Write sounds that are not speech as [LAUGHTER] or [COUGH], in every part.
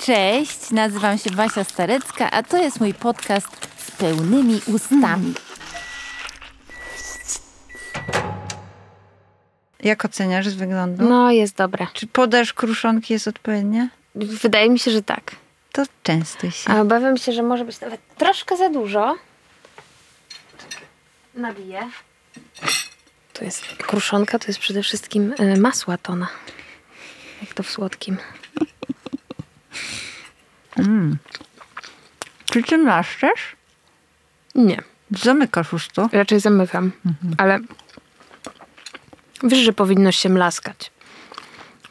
Cześć, nazywam się Basia Starecka, a to jest mój podcast z pełnymi ustami. Jak oceniasz z wyglądu? No, jest dobre. Czy podaż kruszonki jest odpowiednia? Wydaje mi się, że tak. To częstuj się. A obawiam się, że może być nawet troszkę za dużo. Nabiję. To jest kruszonka, to jest przede wszystkim y, masła tona. Jak to w słodkim. Czy ty mlaszczesz? Nie, Zamykasz usto? raczej zamykam. Ale wiesz, że powinno się mlaskać.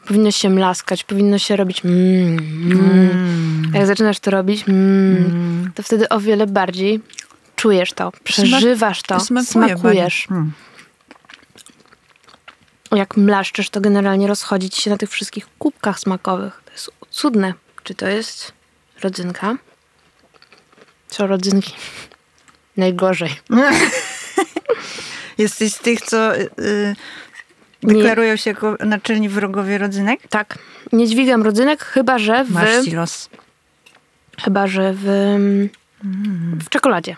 Powinno się mlaskać, powinno się robić mm, mm. Jak zaczynasz to robić, mm, to wtedy o wiele bardziej czujesz to, przeżywasz to, Smakuje smakujesz. bardzo. Mm. Jak mlaszczysz, to generalnie rozchodzi ci się na tych wszystkich kubkach smakowych. To jest cudne. Czy to jest rodzynka? Co rodzynki? [LAUGHS] Najgorzej. [LAUGHS] Jesteś z tych, co y, y, Nie. deklarują się jako naczelni wrogowie rodzynek? Tak. Nie dźwigam rodzynek, chyba że w, Masz ci los. chyba, że w, w czekoladzie.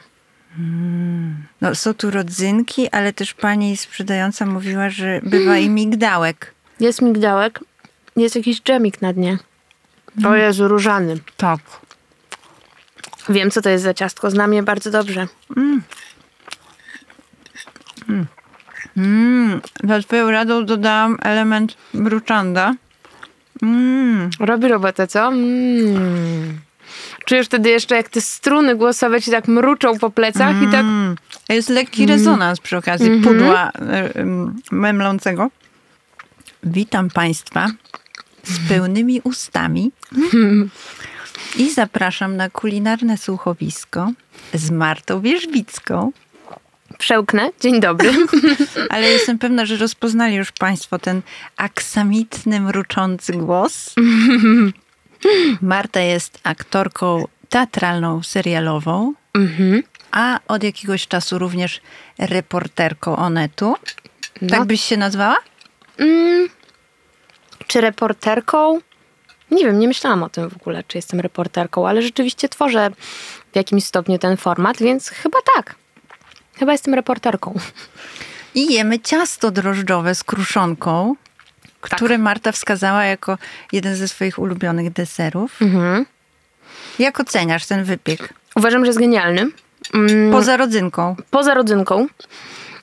No, są tu rodzynki, ale też pani sprzedająca mówiła, że bywa i migdałek. Jest migdałek, jest jakiś dżemik na dnie. O Jezu, różany. Tak. Wiem, co to jest za ciastko. Znam je bardzo dobrze. Mm, za twoją radą dodałam element mruczanda. Mm. Robi robotę, co? Mm. Czujesz wtedy jeszcze, jak te struny głosowe ci tak mruczą po plecach i tak... Mm. Jest lekki rezonans przy okazji Mhm. pudła y, memlącego. Witam Państwa z pełnymi ustami i zapraszam na kulinarne słuchowisko z Martą Wierzbicką. Przełknę. Dzień dobry. [LAUGHS] Ale jestem pewna, że rozpoznali już Państwo ten aksamitny, mruczący głos. [LAUGHS] Marta jest aktorką teatralną, serialową, mhm. a od jakiegoś czasu również reporterką Onetu. Tak No. byś się nazwała? Mm. Czy reporterką? Nie wiem, nie myślałam o tym w ogóle, czy jestem reporterką, ale rzeczywiście tworzę w jakimś stopniu ten format, więc chyba tak. Chyba jestem reporterką. I jemy ciasto drożdżowe z kruszonką, które Marta wskazała jako jeden ze swoich ulubionych deserów. Mhm. Jak oceniasz ten wypiek? Uważam, że jest genialny. Mm, Poza rodzynką. poza rodzynką,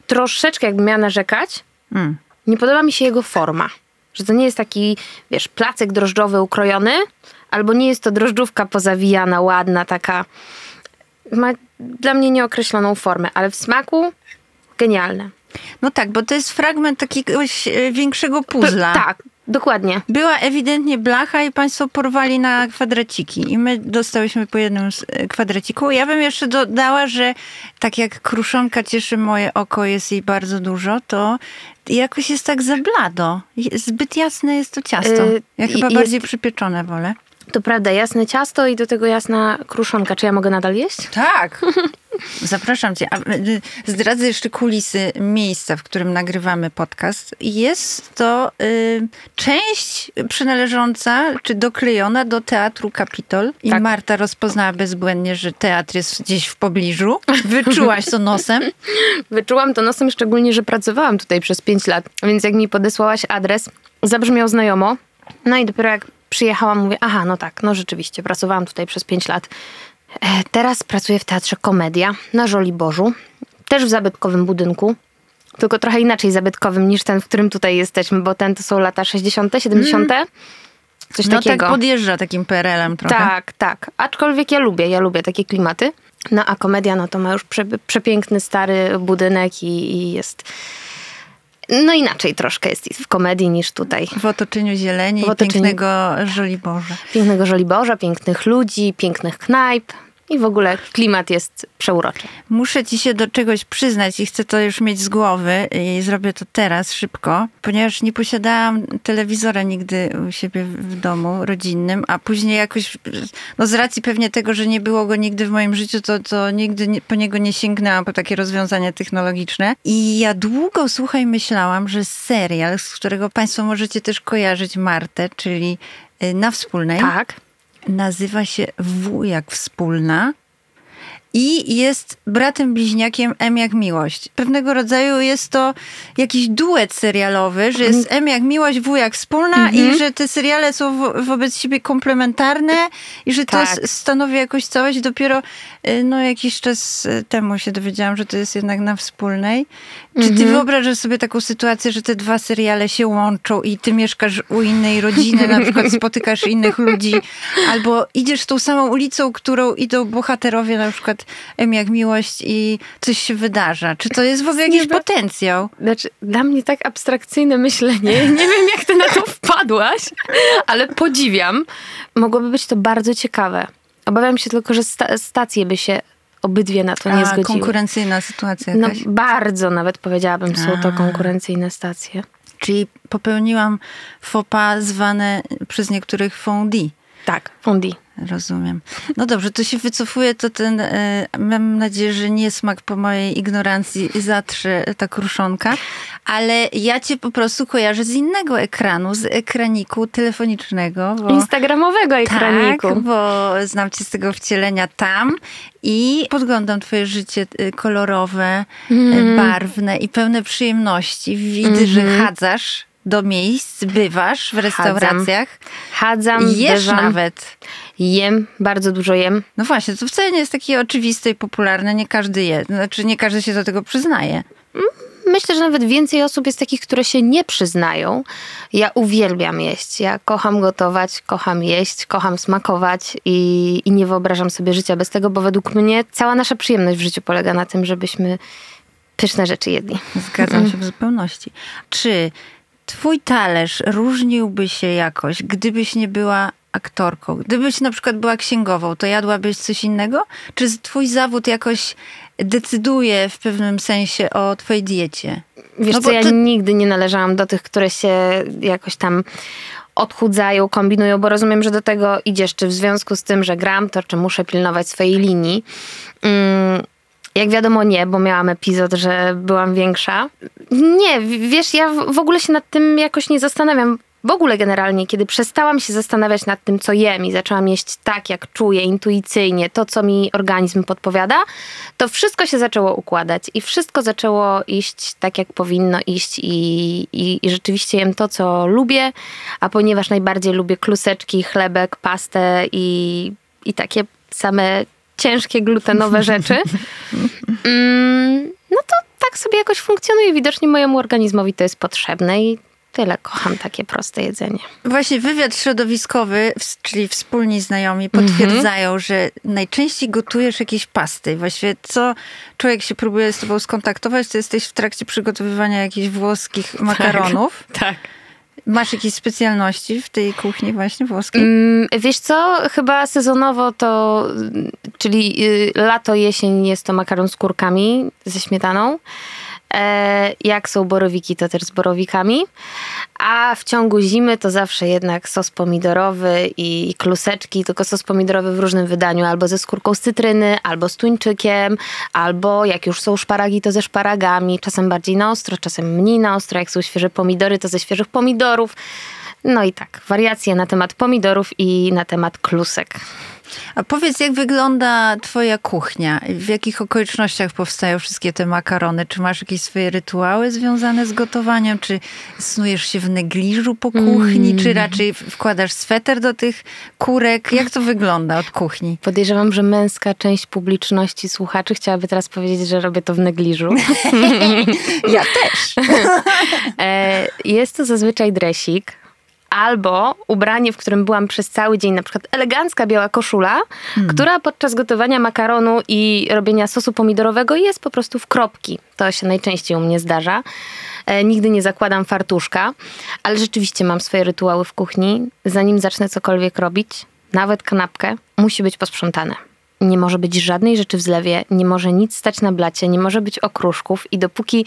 troszeczkę jakbym miała narzekać, Mm. nie podoba mi się jego forma. Że to nie jest taki, wiesz, placek drożdżowy ukrojony, albo nie jest to drożdżówka pozawijana, ładna, taka. Ma dla mnie nieokreśloną formę, ale w smaku genialne. No tak, bo to jest fragment jakiegoś e, większego puzzla. Tak, dokładnie. Była ewidentnie blacha i państwo porwali na kwadraciki i my dostałyśmy po jednym z e, kwadraciku. Ja bym jeszcze dodała, że tak jak kruszonka cieszy moje oko, jest jej bardzo dużo, to jakoś jest tak za blado. Zbyt jasne jest to ciasto. Yy, Ja chyba jest- bardziej przypieczone wolę. To prawda, jasne ciasto i do tego jasna kruszonka. Czy ja mogę nadal jeść? Tak. [LAUGHS] Zapraszam cię. A, y, Zdradzę jeszcze kulisy miejsca, w którym nagrywamy podcast. Jest to y, część przynależąca czy doklejona do Teatru Kapitol. I Tak. Marta rozpoznała bezbłędnie, że teatr jest gdzieś w pobliżu. Wyczułaś to nosem. [LAUGHS] Wyczułam to nosem, szczególnie, że pracowałam tutaj przez 5 lat, więc jak mi podesłałaś adres, zabrzmiał znajomo. No i dopiero jak przyjechałam, mówię, aha, no tak, no rzeczywiście, pracowałam tutaj przez 5 lat. E, teraz pracuję w Teatrze Komedia na Żoliborzu, też w zabytkowym budynku, tylko trochę inaczej zabytkowym niż ten, w którym tutaj jesteśmy, bo ten to są lata 60., 70., coś No takiego. tak podjeżdża takim PRL-em trochę. Tak, tak. Aczkolwiek ja lubię, ja lubię takie klimaty. No a komedia, no to ma już prze, przepiękny, stary budynek i, i jest... No inaczej troszkę jest w komedii niż tutaj. W otoczeniu zieleni W i otoczeniu- pięknego Żoliborza. Pięknego Żoliborza, pięknych ludzi, pięknych knajp. I w ogóle klimat jest przeuroczy. Muszę ci się do czegoś przyznać i chcę to już mieć z głowy i zrobię to teraz szybko, ponieważ nie posiadałam telewizora nigdy u siebie w domu rodzinnym, a później jakoś, no z racji pewnie tego, że nie było go nigdy w moim życiu, to, to nigdy nie, po niego nie sięgnęłam po takie rozwiązania technologiczne. I ja długo, słuchaj, myślałam, że serial, z którego państwo możecie też kojarzyć Martę, czyli y, Na Wspólnej, Tak. Nazywa się Wujak Wspólna i jest bratem bliźniakiem M jak Miłość. Pewnego rodzaju jest to jakiś duet serialowy, że jest M jak Miłość, W jak Wspólna i że te seriale są wo- wobec siebie komplementarne i że to Tak. s- stanowi jakąś całość. Dopiero y, no, jakiś czas y, temu się dowiedziałam, że to jest jednak na Wspólnej. Czy ty wyobrażasz sobie taką sytuację, że te dwa seriale się łączą i ty mieszkasz u innej rodziny, na przykład spotykasz innych ludzi, [LAUGHS] albo idziesz tą samą ulicą, którą idą bohaterowie, na przykład Jak Miłość i coś się wydarza. Czy to jest w ogóle jakiś potencjał? Znaczy, dla mnie tak abstrakcyjne myślenie. [LAUGHS] Nie wiem, jak ty na to wpadłaś, ale podziwiam. Mogłoby być to bardzo ciekawe. Obawiam się tylko, że sta- stacje by się obydwie na to nie A, zgodziły. konkurencyjna sytuacja No jakaś. bardzo nawet powiedziałabym, są to A. konkurencyjne stacje. Czyli popełniłam faux pas zwane przez niektórych fondi. Tak, Fondi. Rozumiem. No dobrze, to się wycofuje, to ten, e, mam nadzieję, że niesmak po mojej ignorancji zatrze ta kruszonka, ale ja cię po prostu kojarzę z innego ekranu, z ekraniku telefonicznego. Bo... Instagramowego ekraniku. Tak, bo znam cię z tego wcielenia tam i podglądam twoje życie y, kolorowe, y, barwne i pełne przyjemności. Widzę, że chadzasz do miejsc, bywasz w restauracjach. Chadzam, I Jesz bywam, nawet. jem, bardzo dużo jem. No właśnie, to wcale nie jest takie oczywiste i popularne. Nie każdy je. Znaczy, nie każdy się do tego przyznaje. Myślę, że nawet więcej osób jest takich, które się nie przyznają. Ja uwielbiam jeść. Ja kocham gotować, kocham jeść, kocham smakować i, i nie wyobrażam sobie życia bez tego, bo według mnie cała nasza przyjemność w życiu polega na tym, żebyśmy pyszne rzeczy jedli. Zgadzam się w zupełności. Czy twój talerz różniłby się jakoś, gdybyś nie była aktorką? Gdybyś na przykład była księgową, to jadłabyś coś innego? Czy twój zawód jakoś decyduje w pewnym sensie o twojej diecie? Wiesz No co, bo ja ty- nigdy nie należałam do tych, które się jakoś tam odchudzają, kombinują, bo rozumiem, że do tego idziesz, czy w związku z tym, że gram, to czy muszę pilnować swojej linii. Mm, jak wiadomo nie, bo miałam epizod, że byłam większa. Nie, wiesz, ja w ogóle się nad tym jakoś nie zastanawiam. W ogóle generalnie, kiedy przestałam się zastanawiać nad tym, co jem i zaczęłam jeść tak, jak czuję, intuicyjnie, to, co mi organizm podpowiada, to wszystko się zaczęło układać i wszystko zaczęło iść tak, jak powinno iść i, i, i rzeczywiście jem to, co lubię, a ponieważ najbardziej lubię kluseczki, chlebek, pastę i, i takie same ciężkie, glutenowe rzeczy, [LAUGHS] mm, no to tak sobie jakoś funkcjonuje. Widocznie mojemu organizmowi to jest potrzebne i tyle. Kocham takie proste jedzenie. Właśnie wywiad środowiskowy, czyli wspólni znajomi, potwierdzają, że najczęściej gotujesz jakieś pasty. Właściwie co człowiek się próbuje z tobą skontaktować, to jesteś w trakcie przygotowywania jakichś włoskich makaronów. [LAUGHS] Tak. Masz jakieś specjalności w tej kuchni właśnie włoskiej? Mm, Wiesz co, chyba sezonowo to, czyli y, lato, jesień jest to makaron z kurkami ze śmietaną. E, jak są borowiki, to też z borowikami. A w ciągu zimy to zawsze jednak sos pomidorowy i, kluseczki, tylko sos pomidorowy w różnym wydaniu, albo ze skórką z cytryny, albo z tuńczykiem, albo jak już są szparagi, to ze szparagami, czasem bardziej na ostro, czasem mniej na ostro. Jak są świeże pomidory, to ze świeżych pomidorów. No i tak, wariacje na temat pomidorów i na temat klusek. A powiedz, jak wygląda twoja kuchnia? W jakich okolicznościach powstają wszystkie te makarony? Czy masz jakieś swoje rytuały związane z gotowaniem? Czy snujesz się w negliżu po kuchni? Czy raczej wkładasz sweter do tych kurek? Jak to wygląda od kuchni? Podejrzewam, że męska część publiczności słuchaczy chciałaby teraz powiedzieć, że robię to w negliżu. [LAUGHS] [LAUGHS] Ja też. [LAUGHS] E, Jest to zazwyczaj dresik. Albo ubranie, w którym byłam przez cały dzień, na przykład elegancka biała koszula, która podczas gotowania makaronu i robienia sosu pomidorowego jest po prostu w kropki. To się najczęściej u mnie zdarza. E, nigdy nie zakładam fartuszka, ale rzeczywiście mam swoje rytuały w kuchni. Zanim zacznę cokolwiek robić, nawet kanapkę, musi być posprzątane. Nie może być żadnej rzeczy w zlewie, nie może nic stać na blacie, nie może być okruszków i dopóki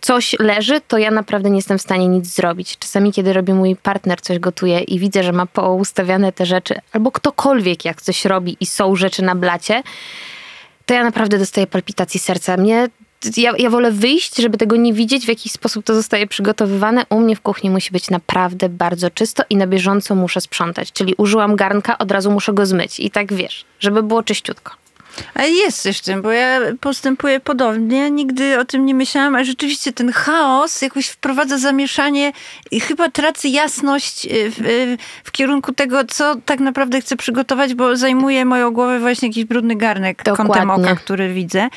coś leży, to ja naprawdę nie jestem w stanie nic zrobić. Czasami, kiedy robi mój partner coś gotuje i widzę, że ma poustawiane te rzeczy, albo ktokolwiek jak coś robi i są rzeczy na blacie, to ja naprawdę dostaję palpitacji serca. Mnie ja, ja wolę wyjść, żeby tego nie widzieć, w jaki sposób to zostaje przygotowywane. U mnie w kuchni musi być naprawdę bardzo czysto i na bieżąco muszę sprzątać. Czyli użyłam garnka, od razu muszę go zmyć. I tak wiesz, żeby było czyściutko. Ale jest coś w tym, bo ja postępuję podobnie, nigdy o tym nie myślałam, a rzeczywiście ten chaos jakoś wprowadza zamieszanie i chyba tracę jasność y, w, y, w kierunku tego, co tak naprawdę chcę przygotować, bo zajmuje moją głowę właśnie jakiś brudny garnek Dokładnie. kątem oka, który widzę.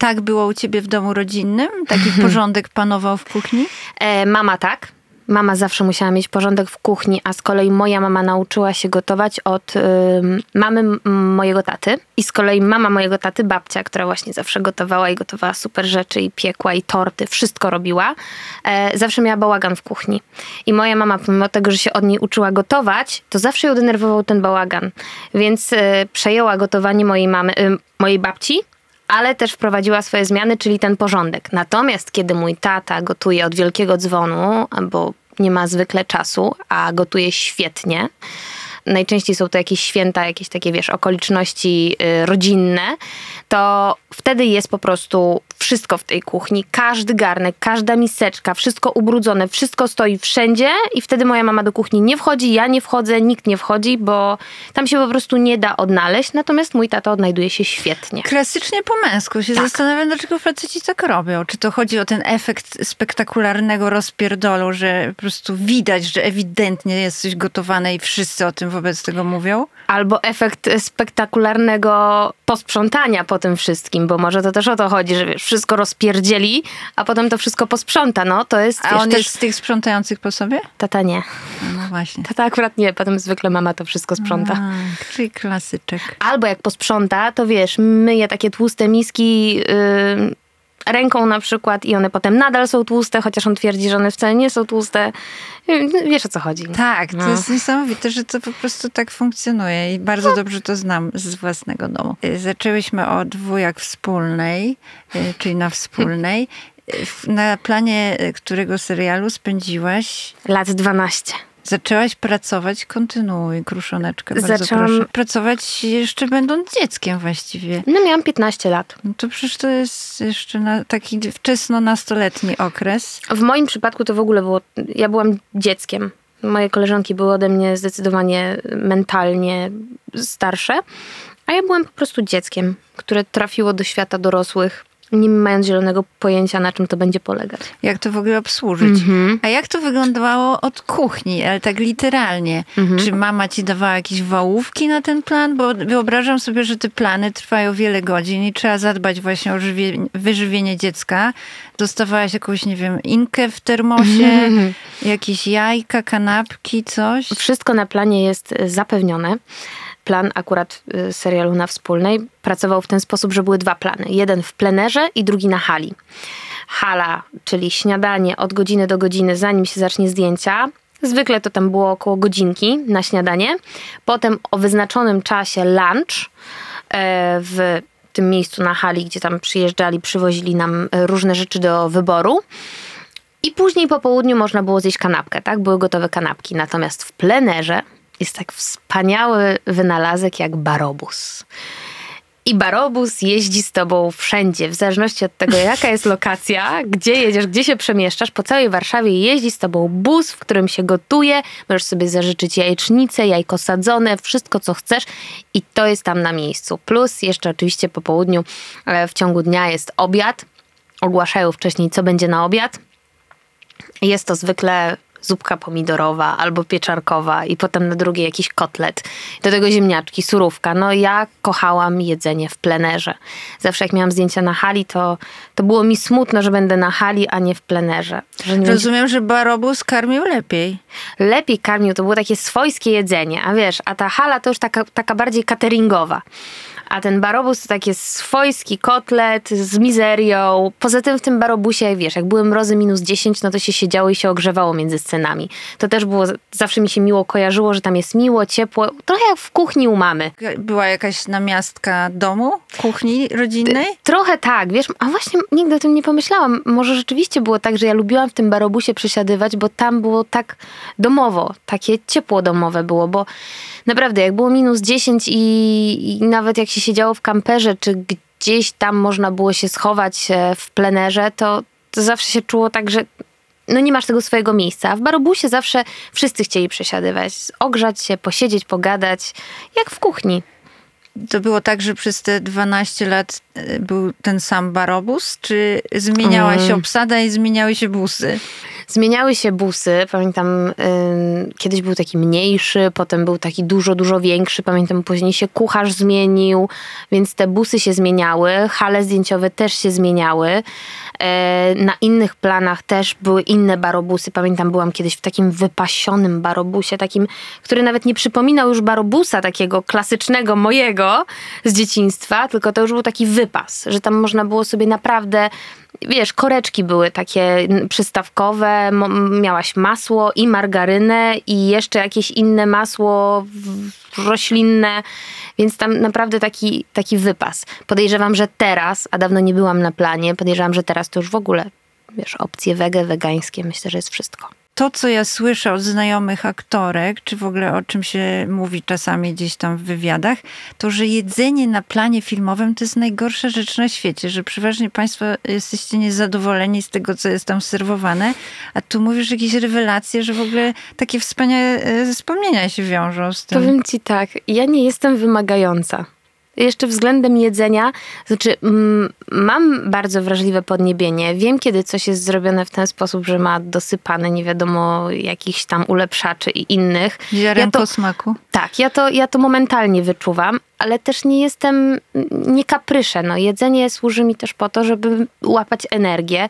Tak było u ciebie w domu rodzinnym? Taki porządek panował w kuchni? E, mama tak. Mama zawsze musiała mieć porządek w kuchni, a z kolei moja mama nauczyła się gotować od y, mamy mojego taty. I z kolei mama mojego taty, babcia, która właśnie zawsze gotowała i gotowała super rzeczy i piekła i torty, wszystko robiła, e, zawsze miała bałagan w kuchni. I moja mama, pomimo tego, że się od niej uczyła gotować, to zawsze ją denerwował ten bałagan. Więc e, przejęła gotowanie mojej mamy, y, mojej babci, ale też wprowadziła swoje zmiany, czyli ten porządek. Natomiast kiedy mój tata gotuje od wielkiego dzwonu, bo nie ma zwykle czasu, a gotuje świetnie, najczęściej są to jakieś święta, jakieś takie, wiesz, okoliczności y, rodzinne, to wtedy jest po prostu wszystko w tej kuchni. Każdy garnek, każda miseczka, wszystko ubrudzone, wszystko stoi wszędzie i wtedy moja mama do kuchni nie wchodzi, ja nie wchodzę, nikt nie wchodzi, bo tam się po prostu nie da odnaleźć, natomiast mój tata odnajduje się świetnie. Klasycznie po męsku się Tak. zastanawiam, dlaczego faceci tak robią. Czy to chodzi o ten efekt spektakularnego rozpierdolu, że po prostu widać, że ewidentnie jest coś gotowane i wszyscy o tym wobec tego mówią? Albo efekt spektakularnego posprzątania po tym wszystkim, bo może to też o to chodzi, że wiesz, wszystko rozpierdzieli, a potem to wszystko posprząta. No to jest, A on też... jest z tych sprzątających po sobie? Tata nie. No właśnie. Tata akurat nie, potem zwykle mama to wszystko sprząta. A, czyli klasyczek. Albo jak posprząta, to wiesz, myje takie tłuste miski yy, ręką na przykład i one potem nadal są tłuste, chociaż on twierdzi, że one wcale nie są tłuste. Wiesz o co chodzi. Tak, to No. jest niesamowite, że to po prostu tak funkcjonuje i bardzo dobrze to znam z własnego domu. Zaczęłyśmy od dwójak wspólnej, y, czyli na wspólnej. W- Na planie y, którego serialu spędziłaś Lat 12. Zaczęłaś pracować, kontynuuj, Kruszoneczka, bardzo Zaczęłam- proszę. Pracować jeszcze będąc dzieckiem właściwie. No miałam 15 lat. No to przecież to jest jeszcze na taki wczesno nastoletni okres. W moim przypadku to w ogóle było. Ja byłam dzieckiem. Moje koleżanki były ode mnie zdecydowanie mentalnie starsze, a ja byłam po prostu dzieckiem, które trafiło do świata dorosłych, nie mając zielonego pojęcia, na czym to będzie polegać. Jak to w ogóle obsłużyć? A jak to wyglądało od kuchni, ale tak literalnie? Czy mama ci dawała jakieś wałówki na ten plan? Bo wyobrażam sobie, że te plany trwają wiele godzin i trzeba zadbać właśnie o żywie, wyżywienie dziecka. Dostawałaś jakąś, nie wiem, inkę w termosie, [LAUGHS] jakieś jajka, kanapki, coś? Wszystko na planie jest zapewnione. Plan akurat y, serialu na wspólnej pracował w ten sposób, że były dwa plany. Jeden w plenerze i drugi na hali. Hala, czyli śniadanie od godziny do godziny, zanim się zacznie zdjęcia. Zwykle to tam było około godzinki na śniadanie. Potem o wyznaczonym czasie lunch e, w tym miejscu na hali, gdzie tam przyjeżdżali, przywozili nam e, różne rzeczy do wyboru. I później po południu można było zjeść kanapkę, tak? Były gotowe kanapki. Natomiast w plenerze jest tak wspaniały wynalazek jak barobus. I barobus jeździ z tobą wszędzie, w zależności od tego, jaka jest lokacja, gdzie jedziesz, gdzie się przemieszczasz. Po całej Warszawie jeździ z tobą bus, w którym się gotuje. Możesz sobie zażyczyć jajecznicę, jajko sadzone, wszystko co chcesz i to jest tam na miejscu. Plus jeszcze oczywiście po południu e, w ciągu dnia jest obiad. Ogłaszają wcześniej, co będzie na obiad. Jest to zwykle zupka pomidorowa albo pieczarkowa i potem na drugie jakiś kotlet. Do tego ziemniaczki, surówka. No ja kochałam jedzenie w plenerze. Zawsze jak miałam zdjęcia na hali, to, to było mi smutno, że będę na hali, a nie w plenerze. Że nie będzie... Rozumiem, że barobus karmił lepiej. Lepiej karmił, to było takie swojskie jedzenie, a wiesz, a ta hala to już taka, taka bardziej cateringowa. A ten barobus to taki swojski kotlet z mizerią. Poza tym w tym barobusie, wiesz, jak były mrozy minus 10, no to się siedziało i się ogrzewało między scenami. To też było, zawsze mi się miło kojarzyło, że tam jest miło, ciepło, trochę jak w kuchni u mamy. Była jakaś namiastka domu, kuchni rodzinnej? Trochę tak, wiesz, a właśnie nigdy o tym nie pomyślałam. Może rzeczywiście było tak, że ja lubiłam w tym barobusie przysiadywać, bo tam było tak domowo, takie ciepło domowe było, bo naprawdę jak było minus 10 i, i nawet jak się siedziało w kamperze, czy gdzieś tam można było się schować e, w plenerze, to, to zawsze się czuło tak, że no nie masz tego swojego miejsca. W barobusie zawsze wszyscy chcieli przesiadywać, ogrzać się, posiedzieć, pogadać, jak w kuchni. To było tak, że przez te 12 lat e, był ten sam barobus, czy zmieniała się obsada i zmieniały się busy? Zmieniały się busy. Pamiętam, yy, kiedyś był taki mniejszy, potem był taki dużo, dużo większy. Pamiętam, później się kucharz zmienił, więc te busy się zmieniały. Hale zdjęciowe też się zmieniały. Yy, na innych planach też były inne barobusy. Pamiętam, byłam kiedyś w takim wypasionym barobusie, takim, który nawet nie przypominał już barobusa takiego klasycznego mojego z dzieciństwa, tylko to już był taki wypas, że tam można było sobie naprawdę wiesz, koreczki były takie przystawkowe, miałaś masło i margarynę i jeszcze jakieś inne masło roślinne, więc tam naprawdę taki, taki wypas. Podejrzewam, że teraz, a dawno nie byłam na planie, podejrzewam, że teraz to już w ogóle, wiesz, opcje wege, wegańskie, myślę, że jest wszystko to, co ja słyszę od znajomych aktorek, czy w ogóle o czym się mówi czasami gdzieś tam w wywiadach, to, że jedzenie na planie filmowym to jest najgorsza rzecz na świecie, że przeważnie Państwo jesteście niezadowoleni z tego, co jest tam serwowane, a tu mówisz jakieś rewelacje, że w ogóle takie wspaniałe e, wspomnienia się wiążą z tym. Powiem Ci tak, ja nie jestem wymagająca jeszcze względem jedzenia, znaczy mm, mam bardzo wrażliwe podniebienie. Wiem, kiedy coś jest zrobione w ten sposób, że ma dosypane nie wiadomo jakichś tam ulepszaczy i innych. Ziarenko ja to, smaku. Tak, ja to, ja to momentalnie wyczuwam, ale też nie jestem, nie kapryszę. No, jedzenie służy mi też po to, żeby łapać energię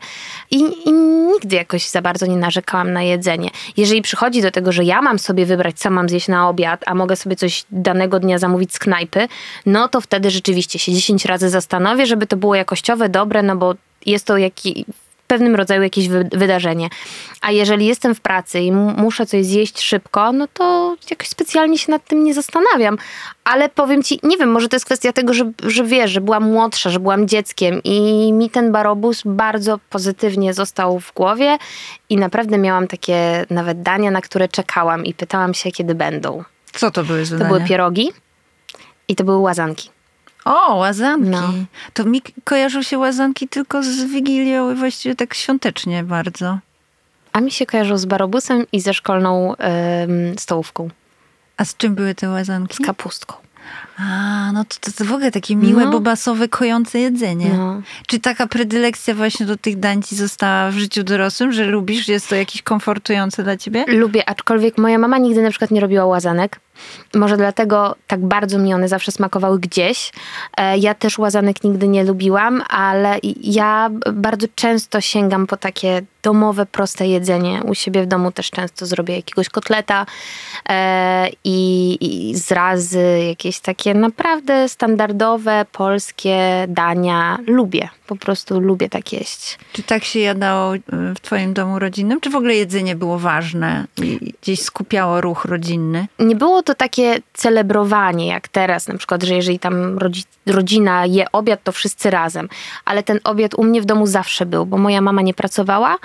i, i nigdy jakoś za bardzo nie narzekałam na jedzenie. Jeżeli przychodzi do tego, że ja mam sobie wybrać, co mam zjeść na obiad, a mogę sobie coś danego dnia zamówić z knajpy, no to wtedy rzeczywiście się 10 razy zastanowię, żeby to było jakościowe, dobre, no bo jest to jaki, pewnym rodzaju jakieś wy wydarzenie. A jeżeli jestem w pracy i muszę coś zjeść szybko, no to jakoś specjalnie się nad tym nie zastanawiam. Ale powiem ci, nie wiem, może to jest kwestia tego, że, że wiesz, że byłam młodsza, że byłam dzieckiem i mi ten barobus bardzo pozytywnie został w głowie i naprawdę miałam takie nawet dania, na które czekałam i pytałam się, kiedy będą. Co to były za To były pierogi i to były łazanki. O, łazanki. No. To mi kojarzą się łazanki tylko z Wigilią i właściwie tak świątecznie bardzo. A mi się kojarzą z barobusem i ze szkolną ym, stołówką. A z czym były te łazanki? Z kapustką. A, no to, to, w ogóle takie miłe, no. bobasowe, kojące jedzenie. No. Czy taka predylekcja właśnie do tych dań ci została w życiu dorosłym, że lubisz? Jest to jakieś komfortujące dla ciebie? Lubię, aczkolwiek moja mama nigdy na przykład nie robiła łazanek. Może dlatego tak bardzo mi one zawsze smakowały gdzieś. E, ja też łazanek nigdy nie lubiłam, ale ja bardzo często sięgam po takie domowe, proste jedzenie. U siebie w domu też często zrobię jakiegoś kotleta e, i, i zrazy, jakieś takie naprawdę standardowe, polskie dania. Lubię, po prostu lubię tak jeść. Czy tak się jadało e, w twoim domu rodzinnym? Czy w ogóle jedzenie było ważne i gdzieś skupiało ruch rodzinny? Nie było to takie celebrowanie jak teraz, na przykład, że jeżeli tam rodzina je obiad, to wszyscy razem. Ale ten obiad u mnie w domu zawsze był, bo moja mama nie pracowała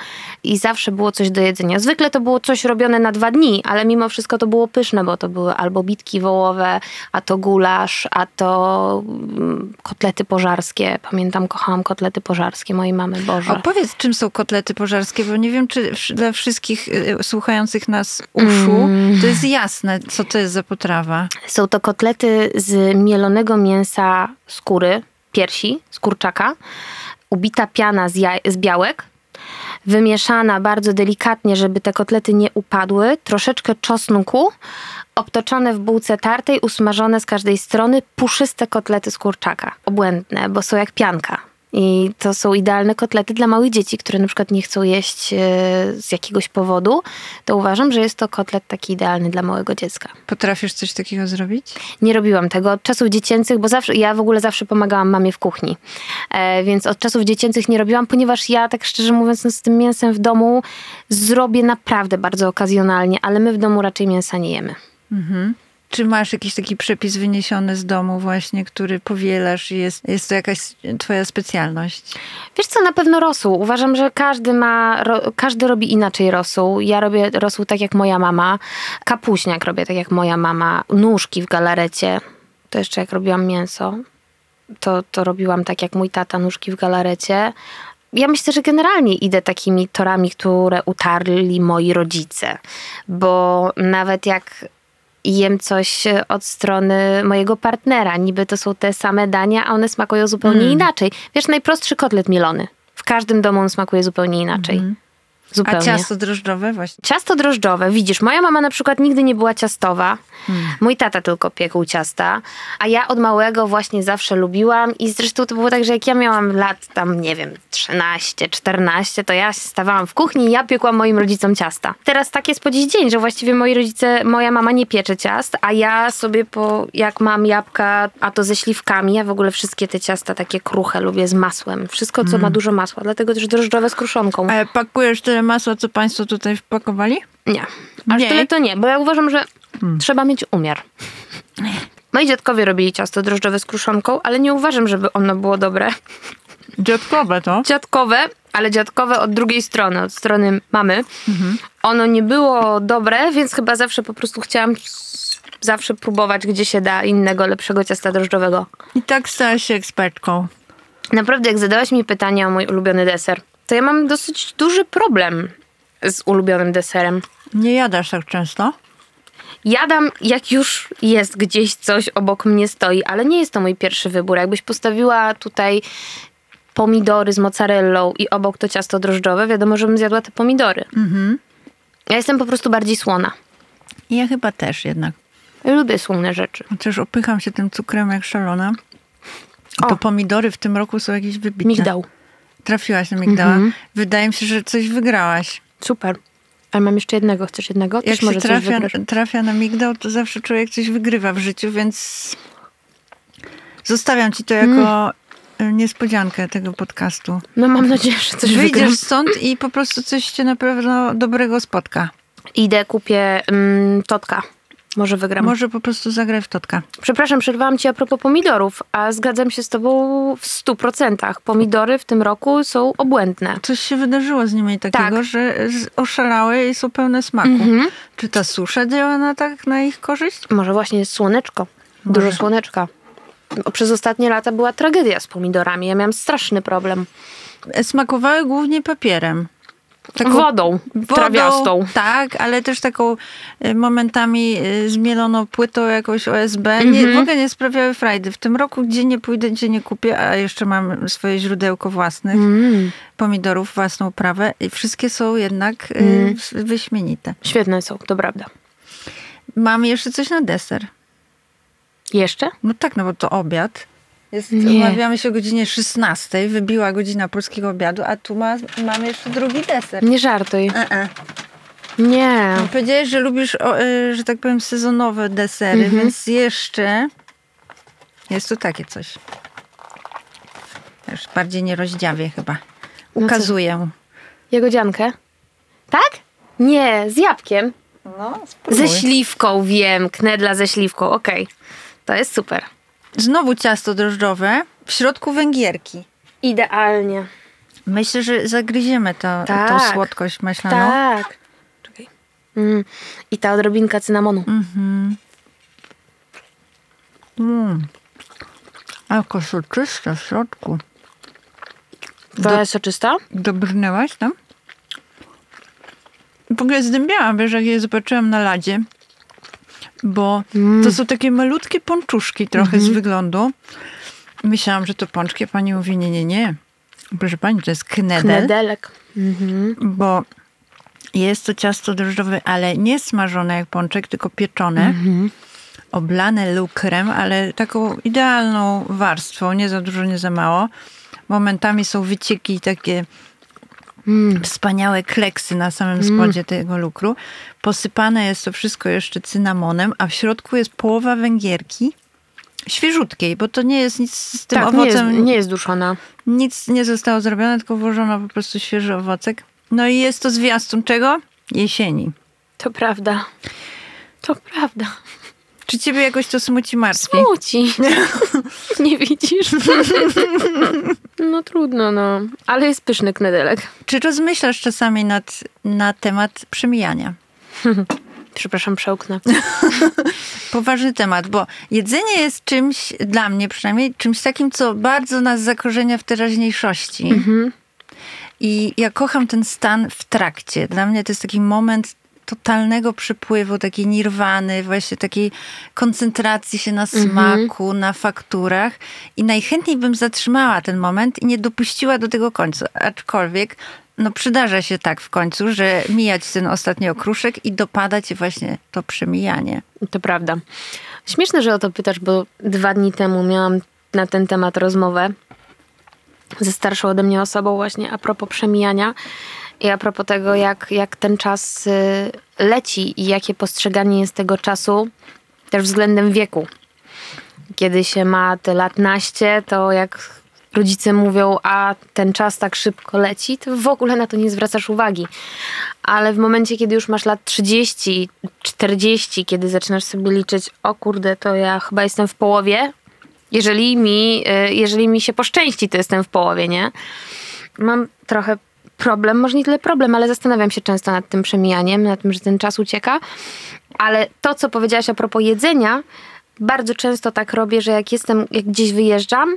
i zawsze było coś do jedzenia. Zwykle to było coś robione na dwa dni, ale mimo wszystko to było pyszne, bo to były albo bitki wołowe, a to gulasz, a to mm, kotlety pożarskie. Pamiętam, kochałam kotlety pożarskie mojej mamy, Boże. Opowiedz, czym są kotlety pożarskie, bo nie wiem, czy dla wszystkich y, słuchających nas uszu mm. to jest jasne, co to jest za potrawa. Są to kotlety z mielonego mięsa skóry, piersi, z kurczaka, ubita piana z, jaj- z białek, wymieszana bardzo delikatnie, żeby te kotlety nie upadły, troszeczkę czosnku, obtoczone w bułce tartej, usmażone z każdej strony, puszyste kotlety z kurczaka. Obłędne, bo są jak pianka. I to są idealne kotlety dla małych dzieci, które na przykład nie chcą jeść e, z jakiegoś powodu. To uważam, że jest to kotlet taki idealny dla małego dziecka. Potrafisz coś takiego zrobić? Nie robiłam tego od czasów dziecięcych, bo zawsze, ja w ogóle zawsze pomagałam mamie w kuchni. E, więc od czasów dziecięcych nie robiłam, ponieważ ja tak szczerze mówiąc no, z tym mięsem w domu zrobię naprawdę bardzo okazjonalnie, ale my w domu raczej mięsa nie jemy. Czy masz jakiś taki przepis wyniesiony z domu właśnie, który powielasz jest, jest to jakaś twoja specjalność? Wiesz co, na pewno rosół. Uważam, że każdy ma, ro, każdy robi inaczej rosół. Ja robię rosół tak jak moja mama. Kapuśniak robię tak jak moja mama. Nóżki w galarecie. To jeszcze jak robiłam mięso, to, to robiłam tak jak mój tata, nóżki w galarecie. Ja myślę, że generalnie idę takimi torami, które utarli moi rodzice. Bo nawet jak jem coś od strony mojego partnera. Niby to są te same dania, a one smakują zupełnie inaczej. Wiesz, najprostszy kotlet mielony. W każdym domu on smakuje zupełnie inaczej. Zupełnie. A ciasto drożdżowe właśnie? Ciasto drożdżowe, widzisz, moja mama na przykład nigdy nie była ciastowa. Mój tata tylko piekł ciasta, a ja od małego właśnie zawsze lubiłam i zresztą to było tak, że jak ja miałam lat tam, nie wiem, 13, 14, to ja stawałam w kuchni i ja piekłam moim rodzicom ciasta. Teraz tak jest po dziś dzień, że właściwie moi rodzice, moja mama nie piecze ciast, a ja sobie po, jak mam jabłka, a to ze śliwkami, ja w ogóle wszystkie te ciasta takie kruche lubię z masłem. Wszystko, co ma dużo masła, dlatego też drożdżowe z kruszonką. Ale pakujesz tyle masła, co państwo tutaj wpakowali? Nie. Aż Nie? tyle to nie, bo ja uważam, że trzeba mieć umiar. Moi dziadkowie robili ciasto drożdżowe z kruszonką, ale nie uważam, żeby ono było dobre. Dziadkowe to? Dziadkowe, ale dziadkowe od drugiej strony, od strony mamy. Ono nie było dobre, więc chyba zawsze po prostu chciałam zawsze próbować, gdzie się da innego, lepszego ciasta drożdżowego. I tak stałaś się ekspertką. Naprawdę, jak zadałaś mi pytanie o mój ulubiony deser, to ja mam dosyć duży problem z ulubionym deserem. Nie jadasz tak często? Jadam, jak już jest gdzieś coś obok mnie stoi, ale nie jest to mój pierwszy wybór. Jakbyś postawiła tutaj pomidory z mozzarellą i obok to ciasto drożdżowe, wiadomo, że bym zjadła te pomidory. Ja jestem po prostu bardziej słona. Ja chyba też jednak. Lubię słone rzeczy. Chociaż opycham się tym cukrem jak szalona. O. To pomidory w tym roku są jakieś wybitne. Migdał. Trafiłaś na migdała. Wydaje mi się, że coś wygrałaś. Super. Ale mam jeszcze jednego. Chcesz jednego? Jak Też się może trafia, trafia na migdał, to zawsze człowiek coś wygrywa w życiu, więc zostawiam ci to jako y, niespodziankę tego podcastu. No mam nadzieję, że coś wygram. Wyjdziesz stąd i po prostu coś cię na pewno dobrego spotka. Idę, kupię mm, totka. Może wygram. Może po prostu zagraj w totka. Przepraszam, przerwałam ci a propos pomidorów, a zgadzam się z tobą w stu procentach. Pomidory w tym roku są obłędne. Coś się wydarzyło z nimi takiego, Tak. że oszalały i są pełne smaku. Mhm. Czy ta susza działa na tak na ich korzyść? Może właśnie jest słoneczko. Dużo słoneczka. Bo Przez ostatnie lata była tragedia z pomidorami. Ja miałam straszny problem. Smakowały głównie papierem. Taką Wodą, trawiastą. Tak, ale też taką y, momentami y, zmieloną płytą jakąś OSB. Nie, Mhm. w ogóle nie sprawiały frajdy. W tym roku gdzie nie pójdę, gdzie nie kupię, a jeszcze mam swoje źródełko własnych Mm. pomidorów, własną uprawę i wszystkie są jednak y, Mm. wyśmienite. Świetne są, to prawda. Mam jeszcze coś na deser. Jeszcze? No tak, no bo to obiad. Jest, umawiamy się o godzinie 16, wybiła godzina polskiego obiadu, a tu ma, mamy jeszcze drugi deser. Nie żartuj. E-e. Nie. Powiedziałeś, że lubisz, o, y, że tak powiem, sezonowe desery, Mhm. więc jeszcze jest tu takie coś. Już bardziej nie rozdziawię chyba. No? Ukazuję. Jagodziankę? Tak? Nie, z jabłkiem. No, Ze śliwką, wiem. Knedla ze śliwką, okej. To jest super. Znowu ciasto drożdżowe, w środku węgierki. Idealnie. Myślę, że zagryziemy to, tą Tak. słodkość maślaną. Tak. Czekaj. Mm. I ta odrobinka cynamonu. Mm. Alko soczyste w środku. To jest soczysta? Dobrnęłaś tam? W ogóle zdębiałam, wiesz, jak je zobaczyłam na ladzie, bo to są takie malutkie pączuszki trochę z wyglądu. Myślałam, że to pączki, a pani mówi, nie, nie, nie. Proszę pani, to jest knedel, Knedelek. Mhm. bo jest to ciasto drożdżowe, ale nie smażone jak pączek, tylko pieczone. Mhm. Oblane lukrem, ale taką idealną warstwą, nie za dużo, nie za mało. momentami są wycieki takie Mm. wspaniałe kleksy na samym spodzie tego lukru. Posypane jest to wszystko jeszcze cynamonem, a w środku jest połowa węgierki. Świeżutkiej, bo to nie jest nic z tym tak, nie jest, owocem. nie jest duszona. Nic nie zostało zrobione, tylko włożono po prostu świeży owocek. No i jest to zwiastun czego? Jesieni. To prawda. To prawda. Czy ciebie jakoś to smuci martwi? Smuci. [LAUGHS] nie widzisz? [LAUGHS] no trudno, no. Ale jest pyszny knedelek. Czy rozmyślasz czasami nad, na temat przemijania? [LAUGHS] Przepraszam, przełknę. Poważny temat, bo jedzenie jest czymś, dla mnie przynajmniej, czymś takim, co bardzo nas zakorzenia w teraźniejszości. I ja kocham ten stan w trakcie. Dla mnie to jest taki moment totalnego przepływu, takiej nirwany, właśnie takiej koncentracji się na smaku, na fakturach. I najchętniej bym zatrzymała ten moment i nie dopuściła do tego końca. Aczkolwiek no przydarza się tak w końcu, że mijać ten ostatni okruszek i dopada cię właśnie to przemijanie. To prawda. Śmieszne, że o to pytasz, bo dwa dni temu miałam na ten temat rozmowę ze starszą ode mnie osobą właśnie a propos przemijania i a propos tego, jak, jak ten czas y, leci i jakie postrzeganie jest tego czasu też względem wieku. Kiedy się ma te lat naście, to jak rodzice mówią, a ten czas tak szybko leci, to w ogóle na to nie zwracasz uwagi. Ale w momencie, kiedy już masz lat 30, 40, kiedy zaczynasz sobie liczyć, o kurde, to ja chyba jestem w połowie. Jeżeli mi, y, jeżeli mi się poszczęści, to jestem w połowie, nie? Mam trochę problem, może nie tyle problem, ale zastanawiam się często nad tym przemijaniem, nad tym, że ten czas ucieka. Ale to, co powiedziałaś a propos jedzenia, bardzo często tak robię, że jak jestem, jak gdzieś wyjeżdżam,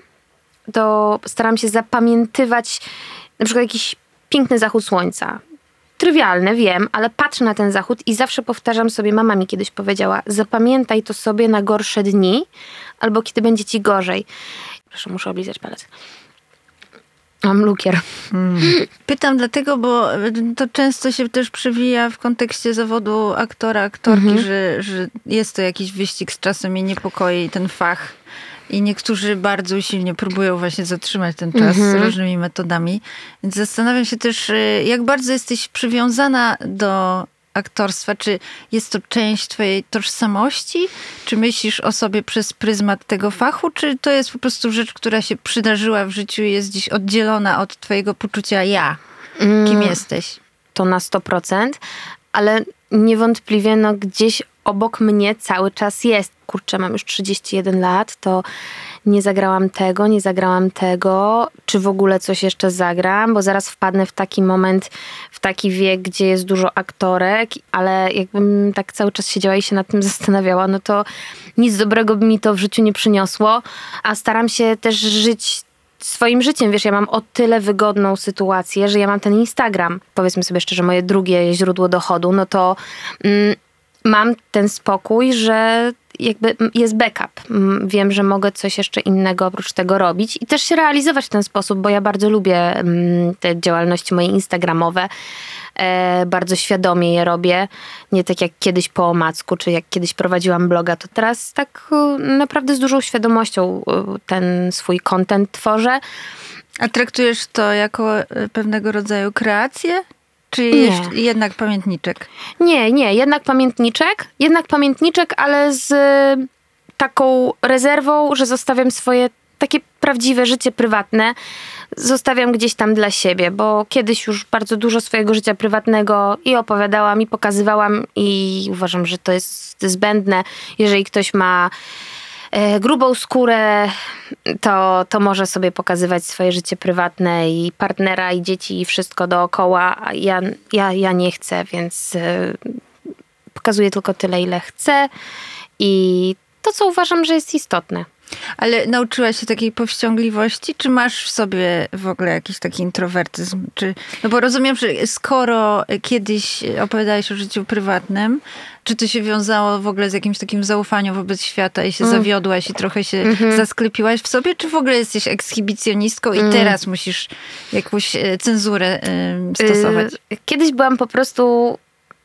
to staram się zapamiętywać na przykład jakiś piękny zachód słońca. Trywialne, wiem, ale patrzę na ten zachód i zawsze powtarzam sobie, mama mi kiedyś powiedziała, zapamiętaj to sobie na gorsze dni, albo kiedy będzie ci gorzej. Proszę, muszę oblizać palec. Mam lukier. Pytam dlatego, bo to często się też przewija w kontekście zawodu aktora, aktorki, że, że jest to jakiś wyścig z czasem i niepokoi ten fach. I niektórzy bardzo silnie próbują właśnie zatrzymać ten czas różnymi metodami. Więc zastanawiam się też, y, jak bardzo jesteś przywiązana do aktorstwa. Czy jest to część twojej tożsamości? Czy myślisz o sobie przez pryzmat tego fachu? Czy to jest po prostu rzecz, która się przydarzyła w życiu i jest dziś oddzielona od twojego poczucia ja? Kim jesteś? to na 100%, ale niewątpliwie no, gdzieś obok mnie cały czas jest. Kurczę, mam już 31 lat, to nie zagrałam tego, nie zagrałam tego, czy w ogóle coś jeszcze zagram, bo zaraz wpadnę w taki moment, w taki wiek, gdzie jest dużo aktorek, ale jakbym tak cały czas siedziała i się nad tym [LAUGHS] zastanawiała, no to nic dobrego by mi to w życiu nie przyniosło, a staram się też żyć swoim życiem. Wiesz, ja mam o tyle wygodną sytuację, że ja mam ten Instagram. Powiedzmy sobie szczerze, moje drugie źródło dochodu, no to mm, mam ten spokój, że jakby jest backup. Wiem, że mogę coś jeszcze innego oprócz tego robić i też się realizować w ten sposób, bo ja bardzo lubię te działalności moje instagramowe. E, bardzo świadomie je robię. Nie tak jak kiedyś po omacku, czy jak kiedyś prowadziłam bloga, to teraz tak e, naprawdę z dużą świadomością e, ten swój content tworzę. A traktujesz to jako pewnego rodzaju kreację? Czy jednak pamiętniczek? Nie, nie, jednak pamiętniczek, jednak pamiętniczek, ale z y, taką rezerwą, że zostawiam swoje takie prawdziwe życie prywatne, zostawiam gdzieś tam dla siebie, bo kiedyś już bardzo dużo swojego życia prywatnego i opowiadałam, i pokazywałam, i uważam, że to jest zbędne. Jeżeli ktoś ma grubą skórę, to, to może sobie pokazywać swoje życie prywatne i partnera, i dzieci, i wszystko dookoła. Ja, ja, ja nie chcę, więc e, pokazuję tylko tyle, ile chcę i to, co uważam, że jest istotne. Ale nauczyłaś się takiej powściągliwości? Czy masz w sobie w ogóle jakiś taki introwertyzm? Czy, no bo rozumiem, że skoro kiedyś opowiadałeś o życiu prywatnym, czy to się wiązało w ogóle z jakimś takim zaufaniem wobec świata i się zawiodłaś i trochę się zasklepiłaś w sobie? Czy w ogóle jesteś ekshibicjonistką i teraz musisz jakąś e, cenzurę e, stosować? Y, Kiedyś byłam po prostu